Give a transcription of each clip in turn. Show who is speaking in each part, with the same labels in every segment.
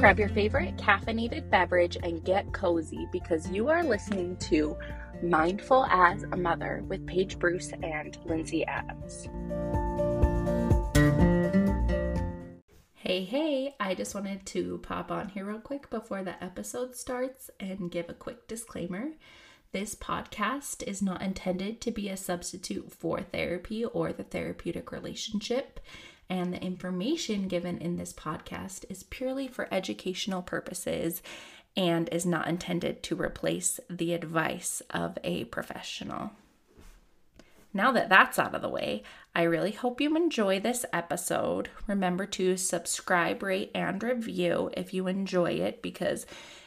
Speaker 1: Grab your favorite caffeinated beverage and get cozy because you are listening to Mindful as a Mother with Paige Bruce and Lindsay Adams. Hey, hey, I just wanted to pop on here real quick before the episode starts and give a quick disclaimer. This podcast is not intended to be a substitute for therapy or the therapeutic relationship, and the information given in this podcast is purely for educational purposes and is not intended to replace the advice of a professional. Now that that's out of the way, I really hope you enjoy this episode. Remember to subscribe, rate, and review if you enjoy it because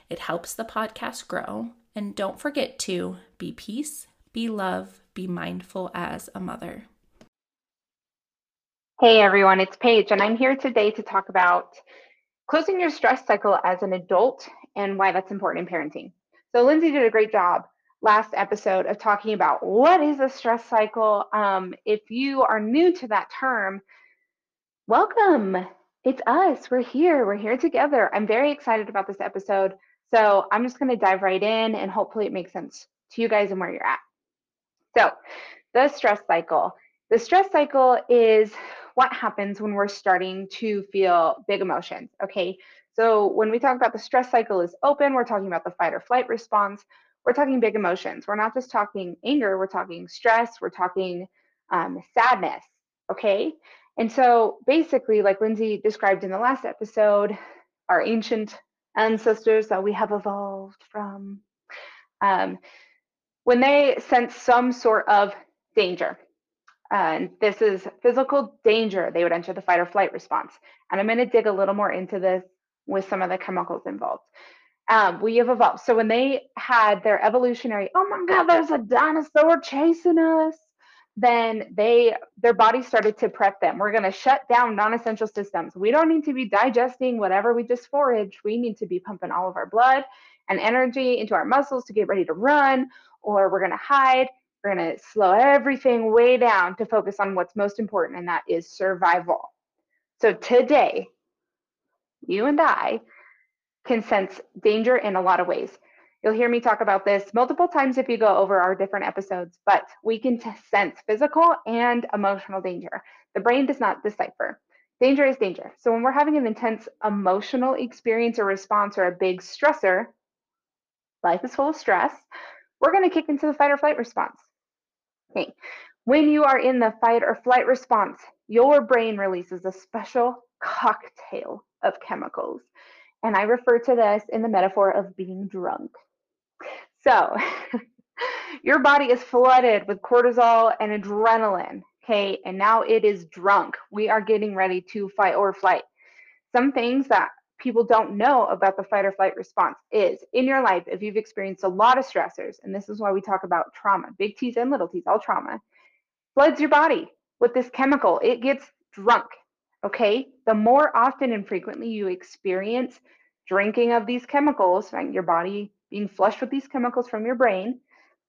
Speaker 1: it helps the podcast grow. And don't forget to be peace, be love, be mindful as a mother.
Speaker 2: Hey everyone, it's Paige, and I'm here today to talk about closing your stress cycle as an adult and why that's important in parenting. So, Lindsay did a great job last episode of talking about what is a stress cycle. Um, if you are new to that term, welcome. It's us. We're here. We're here together. I'm very excited about this episode. So I'm just going to dive right in and hopefully it makes sense to you guys and where you're at. So, the stress cycle. The stress cycle is what happens when we're starting to feel big emotions. Okay. So, when we talk about the stress cycle is open, we're talking about the fight or flight response we're talking big emotions. We're not just talking anger, we're talking stress, we're talking um, sadness. Okay. And so basically, like Lindsay described in the last episode, our ancient ancestors that we have evolved from, um, when they sense some sort of danger, and this is physical danger, they would enter the fight or flight response. And I'm going to dig a little more into this with some of the chemicals involved um, we have evolved. So when they had their evolutionary, oh my God, there's a dinosaur chasing us, then they their body started to prep them. We're going to shut down non-essential systems. We don't need to be digesting whatever we just foraged. We need to be pumping all of our blood and energy into our muscles to get ready to run, or we're going to hide. We're going to slow everything way down to focus on what's most important, and that is survival. So today, you and I can sense danger in a lot of ways. You'll hear me talk about this multiple times if you go over our different episodes, but we can sense physical and emotional danger. The brain does not decipher. Danger is danger. So when we're having an intense emotional experience or response or a big stressor, life is full of stress, we're going to kick into the fight or flight response. Okay. When you are in the fight or flight response, your brain releases a special cocktail of chemicals and I refer to this in the metaphor of being drunk. So, your body is flooded with cortisol and adrenaline, okay? And now it is drunk. We are getting ready to fight or flight. Some things that people don't know about the fight or flight response is in your life, if you've experienced a lot of stressors, and this is why we talk about trauma, big T's and little t's, all trauma, floods your body with this chemical. It gets drunk. Okay. The more often and frequently you experience drinking of these chemicals, right, your body being flushed with these chemicals from your brain,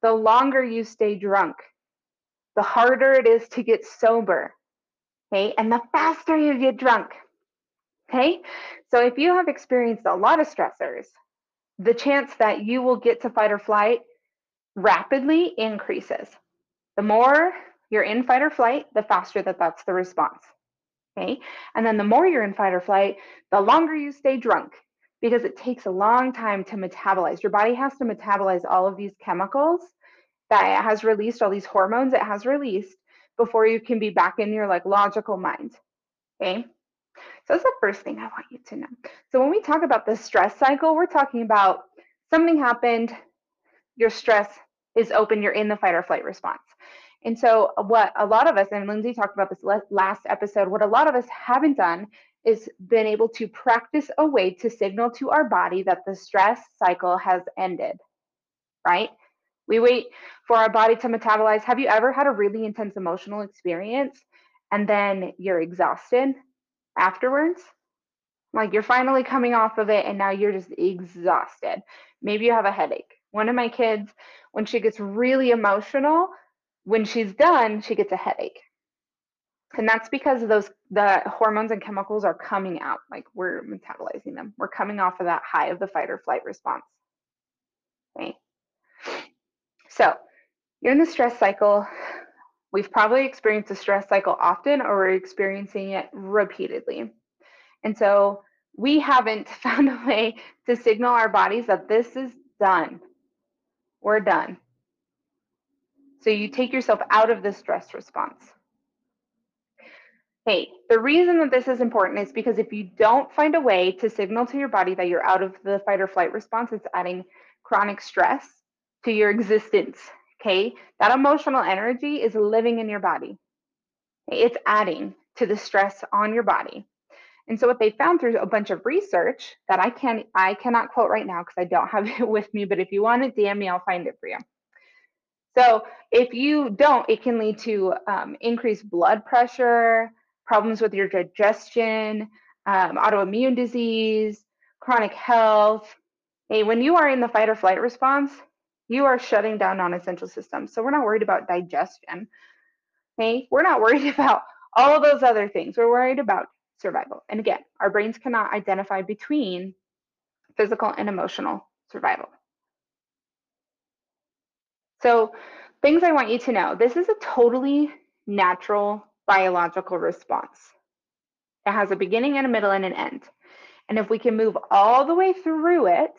Speaker 2: the longer you stay drunk, the harder it is to get sober. Okay. And the faster you get drunk. Okay. So if you have experienced a lot of stressors, the chance that you will get to fight or flight rapidly increases. The more you're in fight or flight, the faster that that's the response. Okay. And then the more you're in fight or flight, the longer you stay drunk because it takes a long time to metabolize. Your body has to metabolize all of these chemicals that it has released, all these hormones it has released before you can be back in your like logical mind. Okay. So that's the first thing I want you to know. So when we talk about the stress cycle, we're talking about something happened, your stress is open, you're in the fight or flight response. And so, what a lot of us, and Lindsay talked about this last episode, what a lot of us haven't done is been able to practice a way to signal to our body that the stress cycle has ended, right? We wait for our body to metabolize. Have you ever had a really intense emotional experience and then you're exhausted afterwards? Like you're finally coming off of it and now you're just exhausted. Maybe you have a headache. One of my kids, when she gets really emotional, when she's done, she gets a headache. And that's because those the hormones and chemicals are coming out, like we're metabolizing them. We're coming off of that high of the fight or flight response. Okay. So you're in the stress cycle. We've probably experienced a stress cycle often or we're experiencing it repeatedly. And so we haven't found a way to signal our bodies that this is done. We're done. So you take yourself out of the stress response. Hey, the reason that this is important is because if you don't find a way to signal to your body that you're out of the fight or flight response, it's adding chronic stress to your existence. Okay, that emotional energy is living in your body. It's adding to the stress on your body. And so what they found through a bunch of research that I can I cannot quote right now because I don't have it with me, but if you want it, DM me, I'll find it for you. So if you don't, it can lead to um, increased blood pressure, problems with your digestion, um, autoimmune disease, chronic health. Hey, when you are in the fight or flight response, you are shutting down non-essential systems. So we're not worried about digestion. Okay, we're not worried about all of those other things. We're worried about survival. And again, our brains cannot identify between physical and emotional survival. So things I want you to know, this is a totally natural biological response. It has a beginning and a middle and an end. And if we can move all the way through it,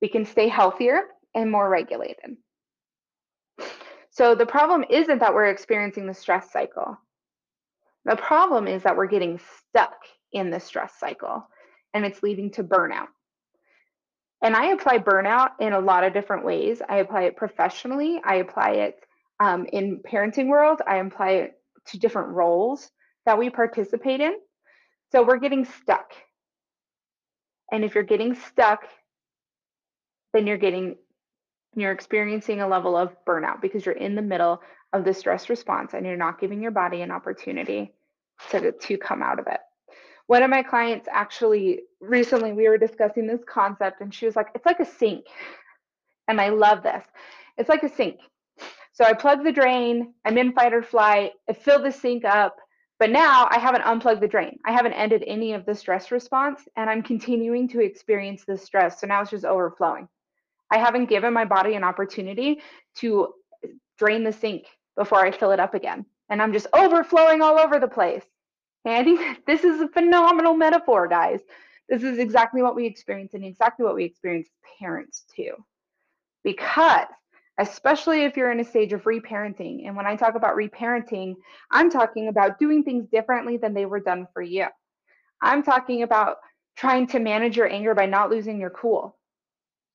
Speaker 2: we can stay healthier and more regulated. So the problem isn't that we're experiencing the stress cycle. The problem is that we're getting stuck in the stress cycle and it's leading to burnout. And I apply burnout in a lot of different ways. I apply it professionally, I apply it um, in parenting world, I apply it to different roles that we participate in. So we're getting stuck. And if you're getting stuck, then you're getting you're experiencing a level of burnout because you're in the middle of the stress response and you're not giving your body an opportunity to, to come out of it. One of my clients actually recently we were discussing this concept and she was like, it's like a sink. And I love this. It's like a sink. So I plug the drain, I'm in fight or flight, I fill the sink up, but now I haven't unplugged the drain. I haven't ended any of the stress response and I'm continuing to experience the stress. So now it's just overflowing. I haven't given my body an opportunity to drain the sink before I fill it up again. And I'm just overflowing all over the place. And I think this is a phenomenal metaphor, guys. This is exactly what we experience and exactly what we experience as parents too. Because especially if you're in a stage of reparenting. And when I talk about reparenting, I'm talking about doing things differently than they were done for you. I'm talking about trying to manage your anger by not losing your cool.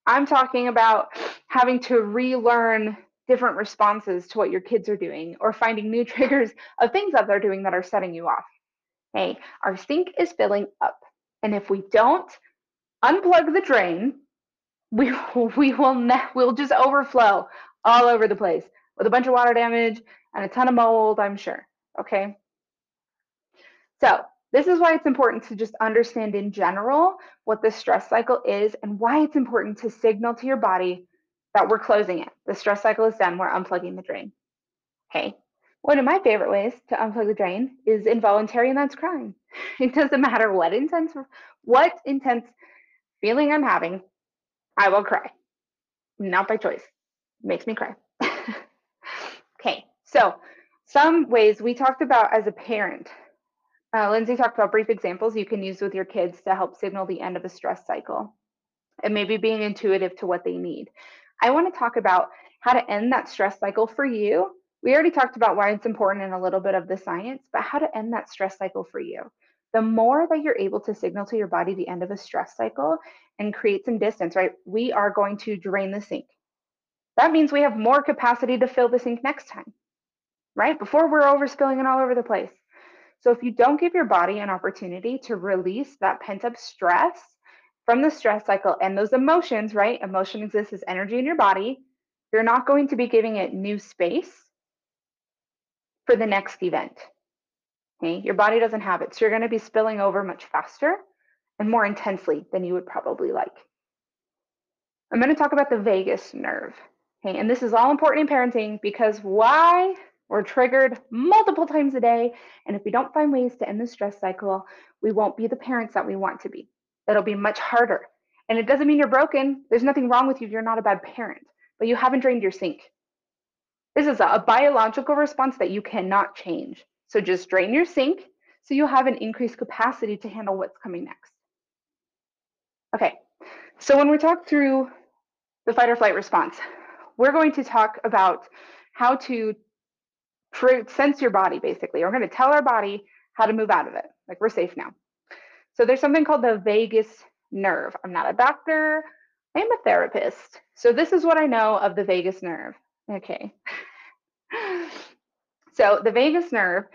Speaker 2: I'm talking about having to relearn different responses to what your kids are doing or finding new triggers of things that they're doing that are setting you off. Hey, our sink is filling up. And if we don't unplug the drain, we we will ne- we'll just overflow all over the place with a bunch of water damage and a ton of mold, I'm sure. Okay. So this is why it's important to just understand in general what the stress cycle is and why it's important to signal to your body that we're closing it. The stress cycle is done. We're unplugging the drain. Hey, One of my favorite ways to unplug the drain is involuntary, and that's crying. It doesn't matter what intense what intense feeling I'm having, I will cry. Not by choice. It makes me cry. okay, so some ways we talked about as a parent. Uh, Lindsay talked about brief examples you can use with your kids to help signal the end of a stress cycle and maybe being intuitive to what they need. I want to talk about how to end that stress cycle for you. We already talked about why it's important and a little bit of the science, but how to end that stress cycle for you the more that you're able to signal to your body the end of a stress cycle and create some distance, right? We are going to drain the sink. That means we have more capacity to fill the sink next time, right? Before we're overspilling it all over the place. So if you don't give your body an opportunity to release that pent up stress from the stress cycle and those emotions, right? Emotion exists as energy in your body. You're not going to be giving it new space for the next event. Okay, your body doesn't have it. So you're going to be spilling over much faster and more intensely than you would probably like. I'm going to talk about the vagus nerve. Okay, and this is all important in parenting because why We're triggered multiple times a day. And if we don't find ways to end the stress cycle, we won't be the parents that we want to be. It'll be much harder. And it doesn't mean you're broken. There's nothing wrong with you. You're not a bad parent, but you haven't drained your sink. This is a, a biological response that you cannot change. So just drain your sink so you have an increased capacity to handle what's coming next. Okay, so when we talk through the fight or flight response, we're going to talk about how to sense your body, basically. We're going to tell our body how to move out of it. Like we're safe now. So there's something called the vagus nerve. I'm not a doctor, I'm a therapist. So this is what I know of the vagus nerve. Okay. so the vagus nerve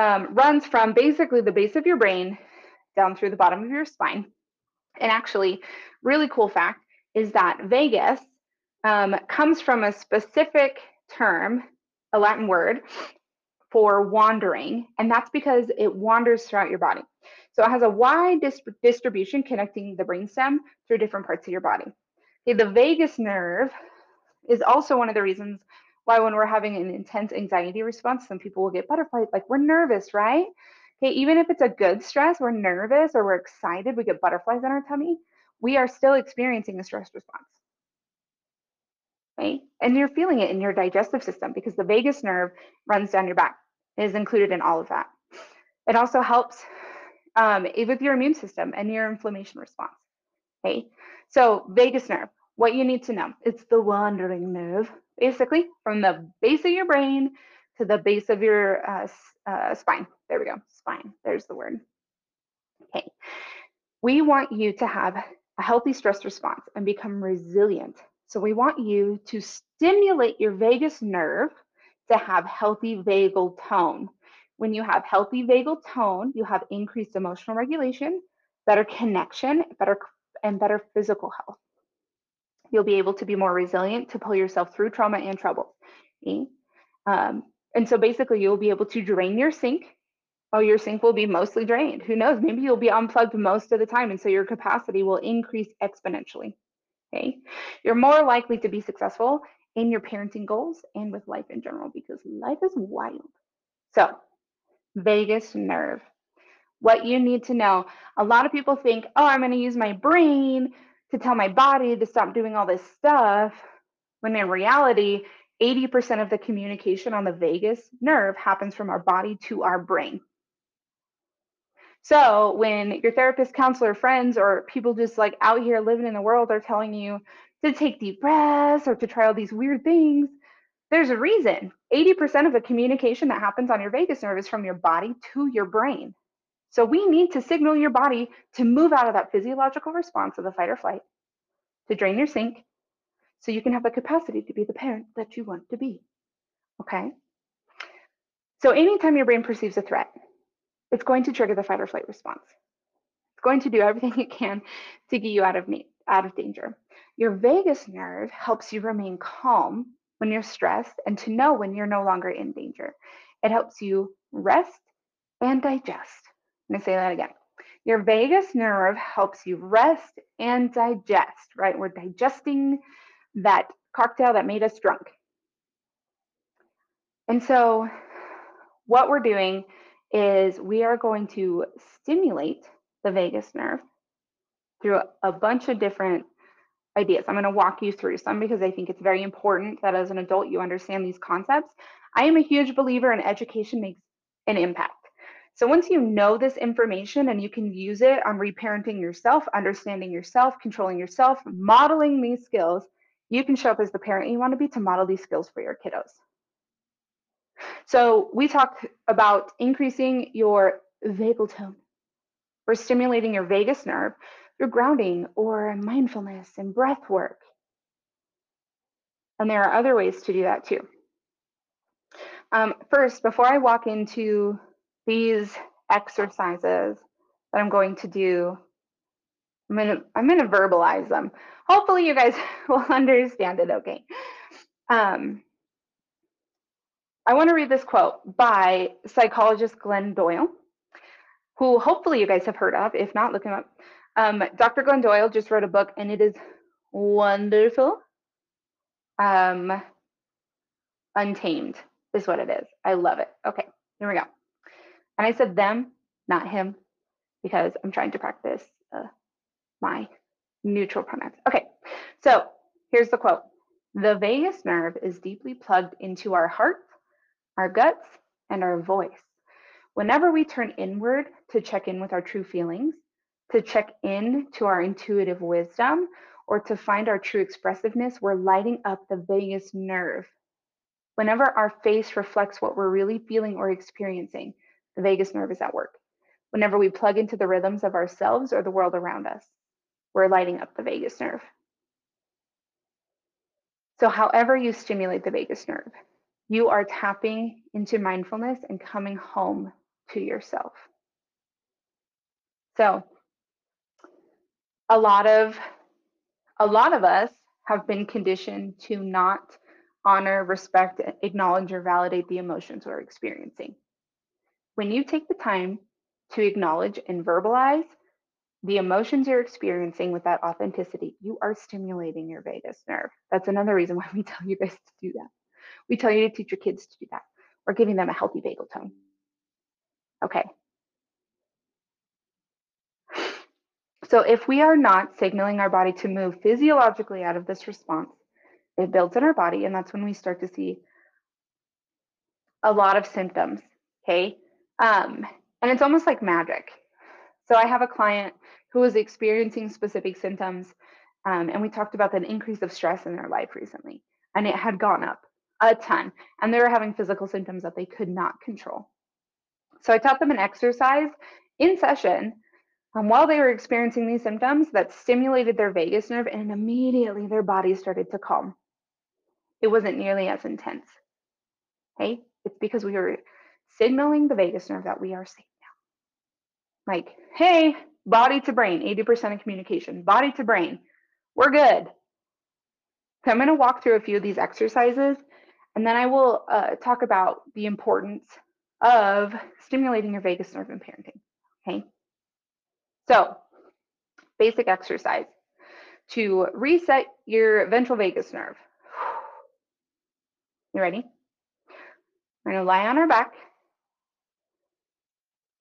Speaker 2: um, runs from basically the base of your brain down through the bottom of your spine. And actually, really cool fact is that vagus um, comes from a specific term, a Latin word for wandering, and that's because it wanders throughout your body. So it has a wide dis distribution connecting the brainstem through different parts of your body. Okay, the vagus nerve is also one of the reasons why when we're having an intense anxiety response, some people will get butterflies, like we're nervous, right? Okay, even if it's a good stress, we're nervous or we're excited, we get butterflies in our tummy, we are still experiencing a stress response. Okay, and you're feeling it in your digestive system because the vagus nerve runs down your back. It is included in all of that. It also helps um, with your immune system and your inflammation response. Okay, so vagus nerve, what you need to know, it's the wandering nerve basically from the base of your brain to the base of your uh, uh, spine. There we go, spine. There's the word. Okay. We want you to have a healthy stress response and become resilient. So we want you to stimulate your vagus nerve to have healthy vagal tone. When you have healthy vagal tone, you have increased emotional regulation, better connection, better and better physical health you'll be able to be more resilient to pull yourself through trauma and trouble. Um, and so basically, you'll be able to drain your sink. Oh, your sink will be mostly drained. Who knows? Maybe you'll be unplugged most of the time, and so your capacity will increase exponentially. Okay, you're more likely to be successful in your parenting goals and with life in general because life is wild. So, vagus nerve. What you need to know a lot of people think, oh, I'm going to use my brain to tell my body to stop doing all this stuff when in reality 80% of the communication on the vagus nerve happens from our body to our brain so when your therapist counselor friends or people just like out here living in the world are telling you to take deep breaths or to try all these weird things there's a reason 80% of the communication that happens on your vagus nerve is from your body to your brain so we need to signal your body to move out of that physiological response of the fight or flight, to drain your sink, so you can have the capacity to be the parent that you want to be. Okay? So anytime your brain perceives a threat, it's going to trigger the fight or flight response. It's going to do everything it can to get you out of need, out of danger. Your vagus nerve helps you remain calm when you're stressed and to know when you're no longer in danger. It helps you rest and digest. Let me say that again. Your vagus nerve helps you rest and digest, right? We're digesting that cocktail that made us drunk. And so, what we're doing is we are going to stimulate the vagus nerve through a bunch of different ideas. I'm going to walk you through some because I think it's very important that as an adult you understand these concepts. I am a huge believer in education makes an impact. So once you know this information and you can use it on reparenting yourself, understanding yourself, controlling yourself, modeling these skills, you can show up as the parent you want to be to model these skills for your kiddos. So we talk about increasing your vagal tone. We're stimulating your vagus nerve through grounding or mindfulness and breath work. And there are other ways to do that too. Um, first, before I walk into these exercises that I'm going to do, I'm gonna I'm gonna verbalize them. Hopefully you guys will understand it okay. Um, I want to read this quote by psychologist Glenn Doyle, who hopefully you guys have heard of. If not, look him up. Um, Dr. Glenn Doyle just wrote a book and it is wonderful. Um, Untamed is what it is. I love it. Okay, here we go. And I said them, not him, because I'm trying to practice uh, my neutral pronouns. Okay, so here's the quote. The vagus nerve is deeply plugged into our heart, our guts, and our voice. Whenever we turn inward to check in with our true feelings, to check in to our intuitive wisdom, or to find our true expressiveness, we're lighting up the vagus nerve. Whenever our face reflects what we're really feeling or experiencing, the vagus nerve is at work. Whenever we plug into the rhythms of ourselves or the world around us, we're lighting up the vagus nerve. So, however, you stimulate the vagus nerve, you are tapping into mindfulness and coming home to yourself. So, a lot of a lot of us have been conditioned to not honor, respect, acknowledge, or validate the emotions we're experiencing. When you take the time to acknowledge and verbalize the emotions you're experiencing with that authenticity, you are stimulating your vagus nerve. That's another reason why we tell you guys to do that. We tell you to teach your kids to do that. We're giving them a healthy vagal tone. Okay. So if we are not signaling our body to move physiologically out of this response, it builds in our body, and that's when we start to see a lot of symptoms. Okay. Um, and it's almost like magic. So I have a client who was experiencing specific symptoms, um, and we talked about the increase of stress in their life recently, and it had gone up a ton, and they were having physical symptoms that they could not control. So I taught them an exercise in session um, while they were experiencing these symptoms that stimulated their vagus nerve, and immediately their body started to calm. It wasn't nearly as intense. Okay, it's because we were signaling the vagus nerve that we are safe now. Like, hey, body to brain, 80% of communication, body to brain, we're good. So I'm going to walk through a few of these exercises and then I will uh, talk about the importance of stimulating your vagus nerve in parenting. Okay. So, basic exercise to reset your ventral vagus nerve. You ready? We're going to lie on our back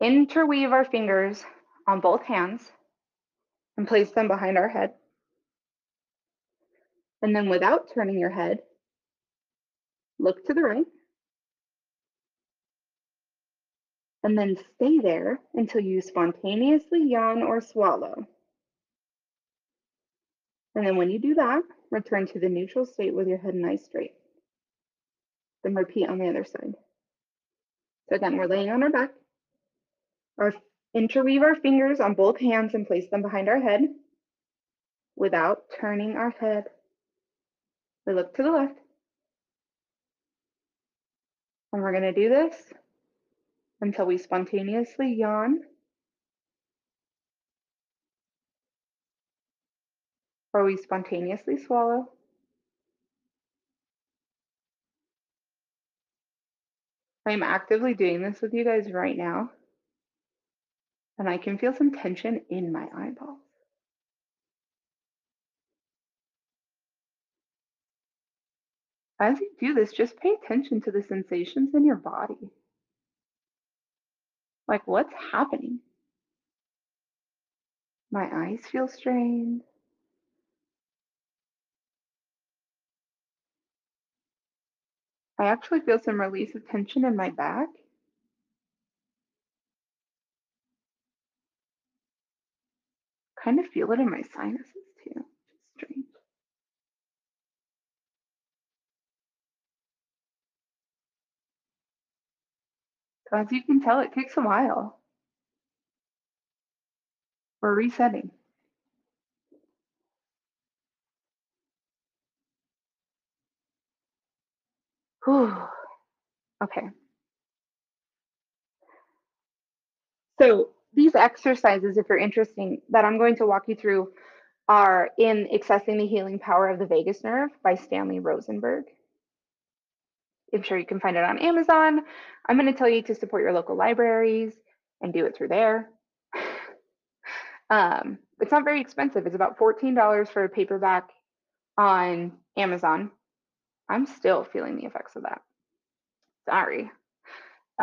Speaker 2: interweave our fingers on both hands and place them behind our head. And then without turning your head, look to the right. And then stay there until you spontaneously yawn or swallow. And then when you do that, return to the neutral state with your head nice straight. Then repeat on the other side. So again, we're laying on our back. Our interweave our fingers on both hands and place them behind our head without turning our head. We look to the left. And we're going to do this until we spontaneously yawn or we spontaneously swallow. I'm actively doing this with you guys right now and I can feel some tension in my eyeballs. As you do this, just pay attention to the sensations in your body. Like, what's happening? My eyes feel strained. I actually feel some release of tension in my back. kind of feel it in my sinuses too, which is strange. As you can tell, it takes a while. We're resetting. Whew. Okay. So these exercises, if you're interested, that I'm going to walk you through are in Accessing the Healing Power of the Vagus Nerve by Stanley Rosenberg. I'm sure you can find it on Amazon. I'm going to tell you to support your local libraries and do it through there. um, it's not very expensive. It's about $14 for a paperback on Amazon. I'm still feeling the effects of that. Sorry.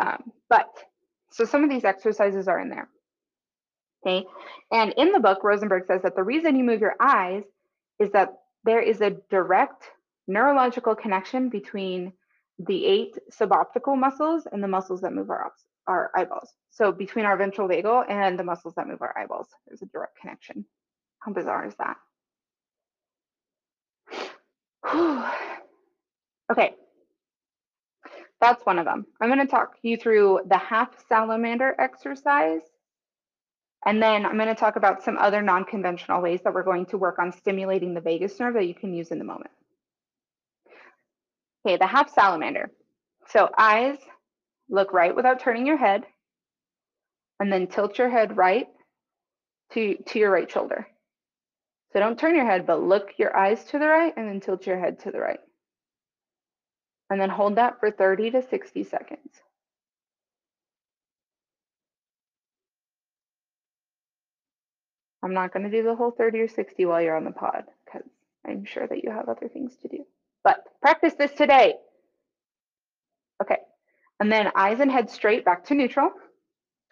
Speaker 2: Um, but so some of these exercises are in there. Okay. And in the book, Rosenberg says that the reason you move your eyes is that there is a direct neurological connection between the eight suboccipital muscles and the muscles that move our, our eyeballs. So between our ventral vagal and the muscles that move our eyeballs, there's a direct connection. How bizarre is that? okay, that's one of them. I'm going to talk you through the half salamander exercise. And then I'm going to talk about some other non-conventional ways that we're going to work on stimulating the vagus nerve that you can use in the moment. Okay, the half salamander. So eyes, look right without turning your head, and then tilt your head right to, to your right shoulder. So don't turn your head, but look your eyes to the right and then tilt your head to the right. And then hold that for 30 to 60 seconds. I'm not going to do the whole 30 or 60 while you're on the pod because I'm sure that you have other things to do. But practice this today. Okay. And then eyes and head straight back to neutral.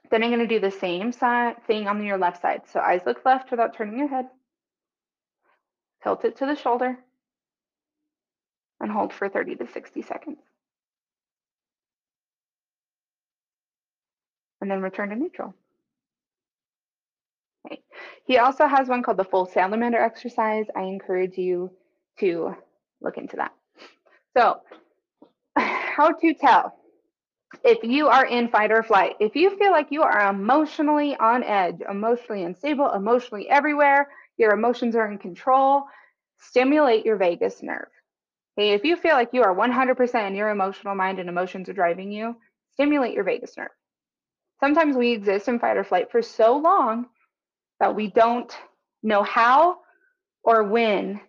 Speaker 2: Then I'm going to do the same thing on your left side. So eyes look left without turning your head. Tilt it to the shoulder and hold for 30 to 60 seconds. And then return to neutral. Okay. He also has one called the full salamander exercise. I encourage you to look into that. So how to tell if you are in fight or flight. If you feel like you are emotionally on edge, emotionally unstable, emotionally everywhere, your emotions are in control, stimulate your vagus nerve. Okay, if you feel like you are 100% in your emotional mind and emotions are driving you, stimulate your vagus nerve. Sometimes we exist in fight or flight for so long that we don't know how or when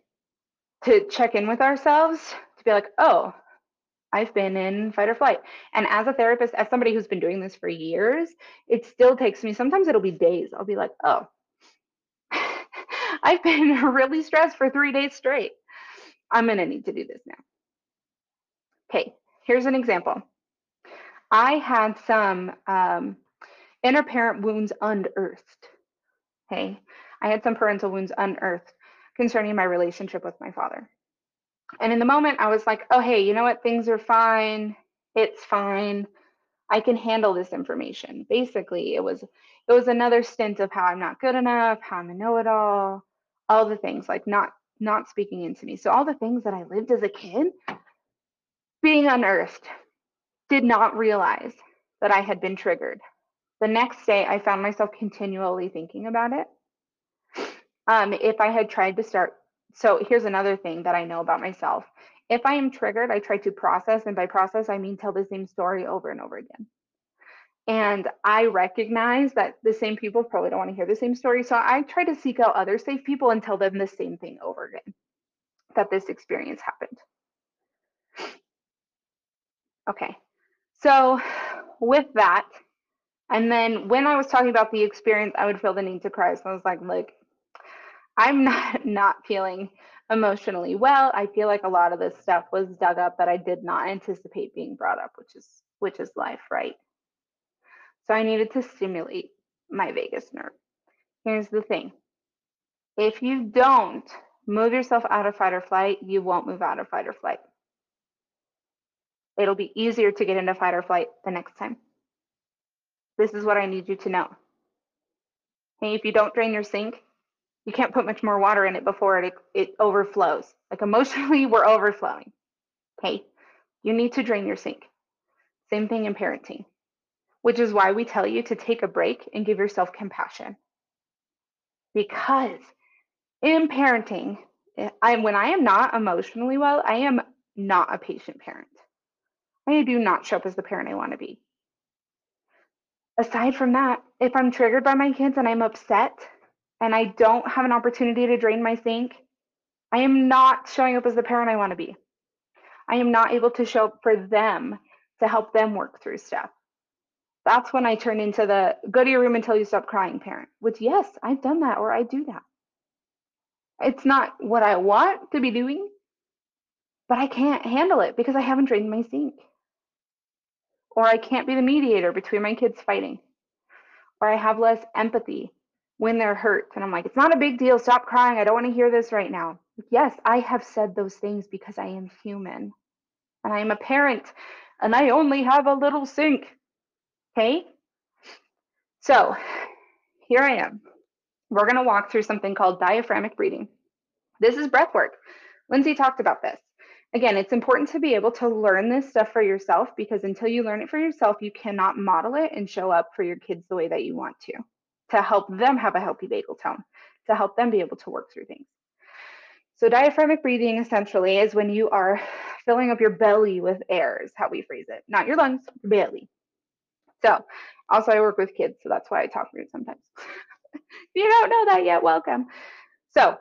Speaker 2: to check in with ourselves to be like, oh, I've been in fight or flight. And as a therapist, as somebody who's been doing this for years, it still takes me, sometimes it'll be days. I'll be like, oh, I've been really stressed for three days straight. I'm going to need to do this now. Okay, here's an example. I had some um, inner parent wounds unearthed. Okay, I had some parental wounds unearthed concerning my relationship with my father. And in the moment, I was like, oh, hey, you know what? Things are fine. It's fine. I can handle this information. Basically, it was it was another stint of how I'm not good enough, how I'm a know-it-all, all the things like not not speaking into me. So all the things that I lived as a kid being unearthed, did not realize that I had been triggered. The next day, I found myself continually thinking about it. Um, if I had tried to start, so here's another thing that I know about myself. If I am triggered, I try to process, and by process, I mean tell the same story over and over again. And I recognize that the same people probably don't want to hear the same story. So I try to seek out other safe people and tell them the same thing over again that this experience happened. Okay, so with that, and then when I was talking about the experience, I would feel the need to cry. So I was like, look, I'm not not feeling emotionally well. I feel like a lot of this stuff was dug up that I did not anticipate being brought up, which is which is life, right? So I needed to stimulate my vagus nerve. Here's the thing. If you don't move yourself out of fight or flight, you won't move out of fight or flight. It'll be easier to get into fight or flight the next time. This is what I need you to know. Hey, if you don't drain your sink, you can't put much more water in it before it, it overflows. Like emotionally, we're overflowing. Okay, you need to drain your sink. Same thing in parenting which is why we tell you to take a break and give yourself compassion. Because in parenting, eh, I, when I am not emotionally well, I am not a patient parent. I do not show up as the parent I want to be. Aside from that, if I'm triggered by my kids and I'm upset and I don't have an opportunity to drain my sink, I am not showing up as the parent I want to be. I am not able to show up for them to help them work through stuff that's when I turn into the go to your room until you stop crying parent, which, yes, I've done that or I do that. It's not what I want to be doing, but I can't handle it because I haven't drained my sink. or I can't be the mediator between my kids fighting, or I have less empathy when they're hurt. And I'm like, it's not a big deal. Stop crying. I don't want to hear this right now. Yes, I have said those things because I am human and I am a parent and I only have a little sink. Okay? So here I am. We're going to walk through something called diaphragmic breathing. This is breath work. Lindsay talked about this. Again, it's important to be able to learn this stuff for yourself because until you learn it for yourself, you cannot model it and show up for your kids the way that you want to, to help them have a healthy vagal tone, to help them be able to work through things. So, diaphragmatic breathing essentially is when you are filling up your belly with air, is how we phrase it, not your lungs, your belly. So, also, I work with kids, so that's why I talk weird sometimes. if you don't know that yet, welcome. So,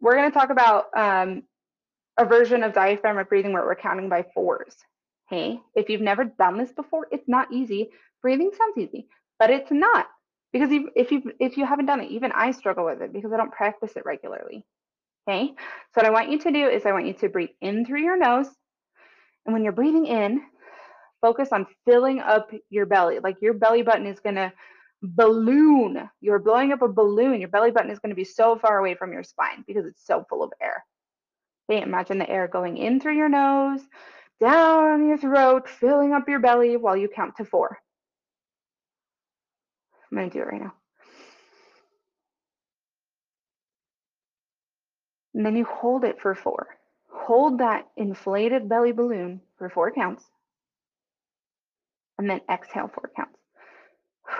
Speaker 2: we're going to talk about um, a version of diaphragmatic breathing where we're counting by fours. Hey, if you've never done this before, it's not easy. Breathing sounds easy, but it's not because if you if you haven't done it, even I struggle with it because I don't practice it regularly. Okay, so what I want you to do is I want you to breathe in through your nose, and when you're breathing in, focus on filling up your belly. Like your belly button is gonna balloon. You're blowing up a balloon. Your belly button is going to be so far away from your spine because it's so full of air. Okay, imagine the air going in through your nose, down your throat, filling up your belly while you count to four. I'm going to do it right now. And then you hold it for four. Hold that inflated belly balloon for four counts. And then exhale four counts.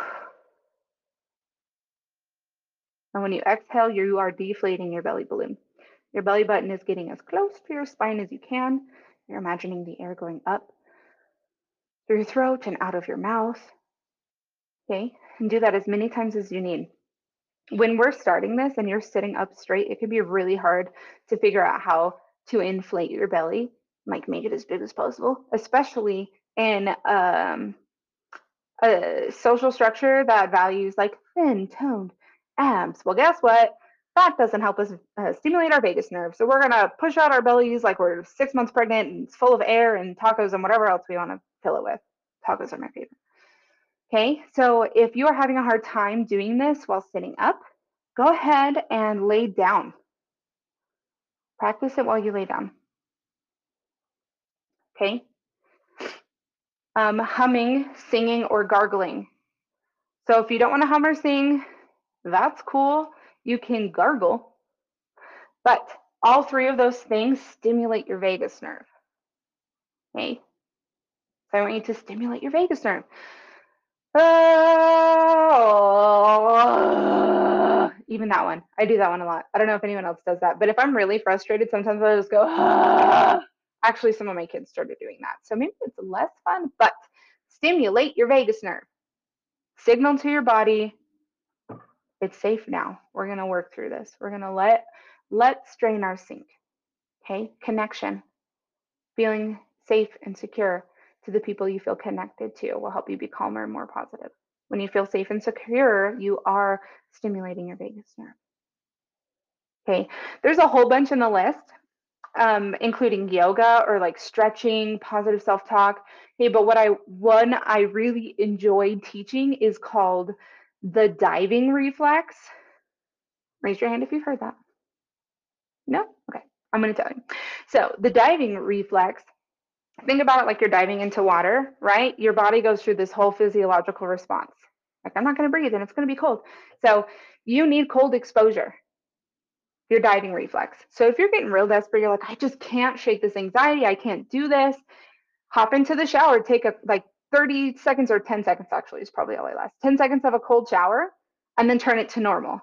Speaker 2: And when you exhale, you are deflating your belly balloon. Your belly button is getting as close to your spine as you can. You're imagining the air going up through your throat and out of your mouth. Okay, and do that as many times as you need. When we're starting this and you're sitting up straight, it can be really hard to figure out how to inflate your belly, like make it as big as possible, especially in um, a social structure that values like thin, toned abs. Well, guess what? that doesn't help us uh, stimulate our vagus nerve. So we're going to push out our bellies like we're six months pregnant and it's full of air and tacos and whatever else we want to fill it with. Tacos are my favorite. Okay, so if you are having a hard time doing this while sitting up, go ahead and lay down. Practice it while you lay down. Okay. Um, humming, singing, or gargling. So if you don't want to hum or sing, that's cool you can gargle, but all three of those things stimulate your vagus nerve. Okay, so I want you to stimulate your vagus nerve. Oh, even that one. I do that one a lot. I don't know if anyone else does that, but if I'm really frustrated, sometimes I just go, ah. actually, some of my kids started doing that. So maybe it's less fun, but stimulate your vagus nerve. Signal to your body, it's safe now. We're to work through this. We're to let let's drain our sink. Okay? Connection. Feeling safe and secure to the people you feel connected to will help you be calmer and more positive. When you feel safe and secure, you are stimulating your vagus nerve. Okay, there's a whole bunch in the list, um, including yoga or like stretching, positive self-talk. Hey, but what I one I really enjoyed teaching is called the diving reflex. Raise your hand if you've heard that. No? Okay. I'm going to tell you. So, the diving reflex, think about it like you're diving into water, right? Your body goes through this whole physiological response. Like, I'm not going to breathe and it's going to be cold. So, you need cold exposure, your diving reflex. So, if you're getting real desperate, you're like, I just can't shake this anxiety. I can't do this. Hop into the shower, take a like 30 seconds or 10 seconds actually is probably all I last. 10 seconds of a cold shower and then turn it to normal.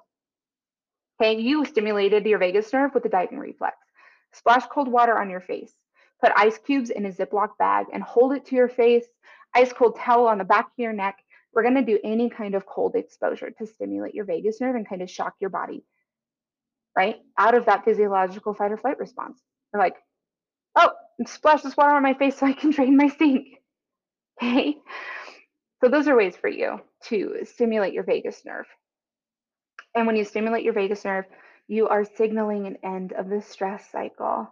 Speaker 2: Okay, you stimulated your vagus nerve with the diving reflex. Splash cold water on your face. Put ice cubes in a Ziploc bag and hold it to your face. Ice cold towel on the back of your neck. We're going to do any kind of cold exposure to stimulate your vagus nerve and kind of shock your body, right? Out of that physiological fight or flight response. You're like, oh, splash this water on my face so I can drain my sink. Okay. So those are ways for you to stimulate your vagus nerve. And when you stimulate your vagus nerve, you are signaling an end of the stress cycle.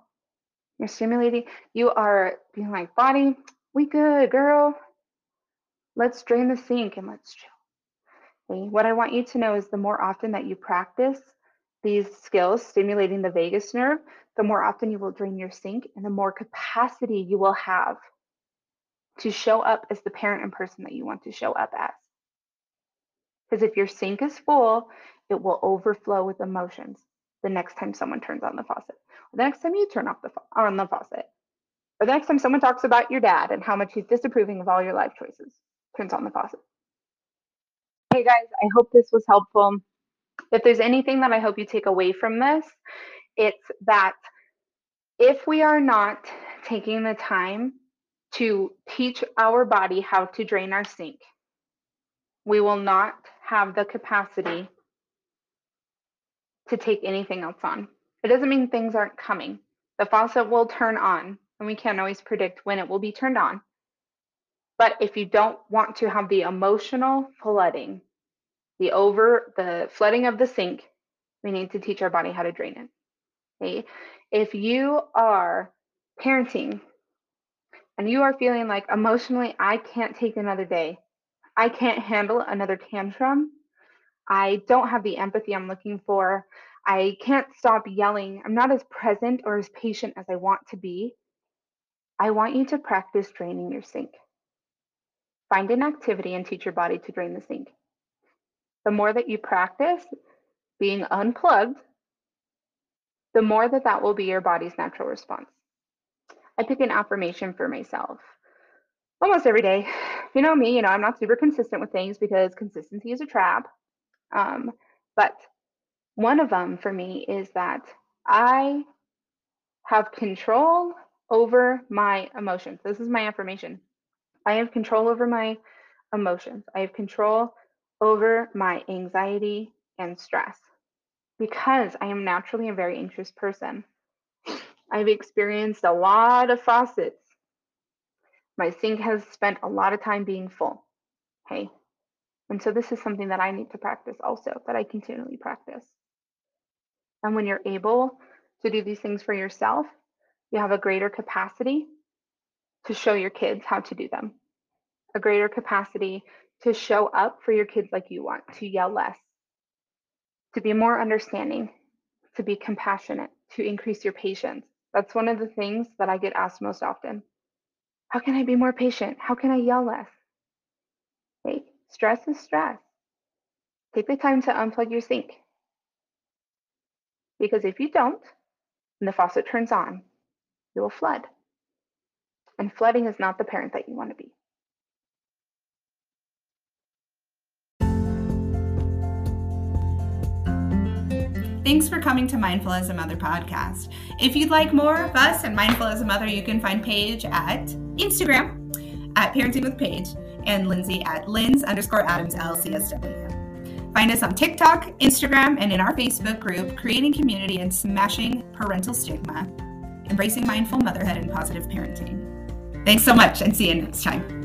Speaker 2: You're stimulating, you are being like, body, we good, girl. Let's drain the sink and let's chill. Okay? What I want you to know is the more often that you practice these skills, stimulating the vagus nerve, the more often you will drain your sink and the more capacity you will have to show up as the parent and person that you want to show up as. Because if your sink is full, it will overflow with emotions the next time someone turns on the faucet, the next time you turn off the on the faucet, or the next time someone talks about your dad and how much he's disapproving of all your life choices, turns on the faucet. Hey guys, I hope this was helpful. If there's anything that I hope you take away from this, it's that if we are not taking the time to teach our body how to drain our sink, we will not have the capacity to take anything else on. It doesn't mean things aren't coming. The faucet will turn on, and we can't always predict when it will be turned on. But if you don't want to have the emotional flooding, the over the flooding of the sink, we need to teach our body how to drain it. Okay? If you are parenting and you are feeling like emotionally I can't take another day, I can't handle another tantrum, I don't have the empathy I'm looking for, I can't stop yelling, I'm not as present or as patient as I want to be, I want you to practice draining your sink. Find an activity and teach your body to drain the sink. The more that you practice being unplugged, the more that that will be your body's natural response. I pick an affirmation for myself almost every day. You know me, you know, I'm not super consistent with things because consistency is a trap. Um, but one of them for me is that I have control over my emotions. This is my affirmation. I have control over my emotions. I have control over my anxiety and stress because I am naturally a very anxious person. I've experienced a lot of faucets. My sink has spent a lot of time being full. Okay. And so this is something that I need to practice also, that I continually practice. And when you're able to do these things for yourself, you have a greater capacity to show your kids how to do them, a greater capacity to show up for your kids like you want, to yell less, to be more understanding, to be compassionate, to increase your patience. That's one of the things that I get asked most often. How can I be more patient? How can I yell less? Hey, stress is stress. Take the time to unplug your sink. Because if you don't, and the faucet turns on, you will flood. And flooding is not the parent that you want to be.
Speaker 1: Thanks for coming to Mindful as a Mother podcast. If you'd like more of us and Mindful as a Mother, you can find Paige at Instagram at Parenting with Paige and Lindsay at Linz underscore Adams LCSW. Find us on TikTok, Instagram, and in our Facebook group, Creating Community and Smashing Parental Stigma, Embracing Mindful Motherhood and Positive Parenting. Thanks so much and see you next time.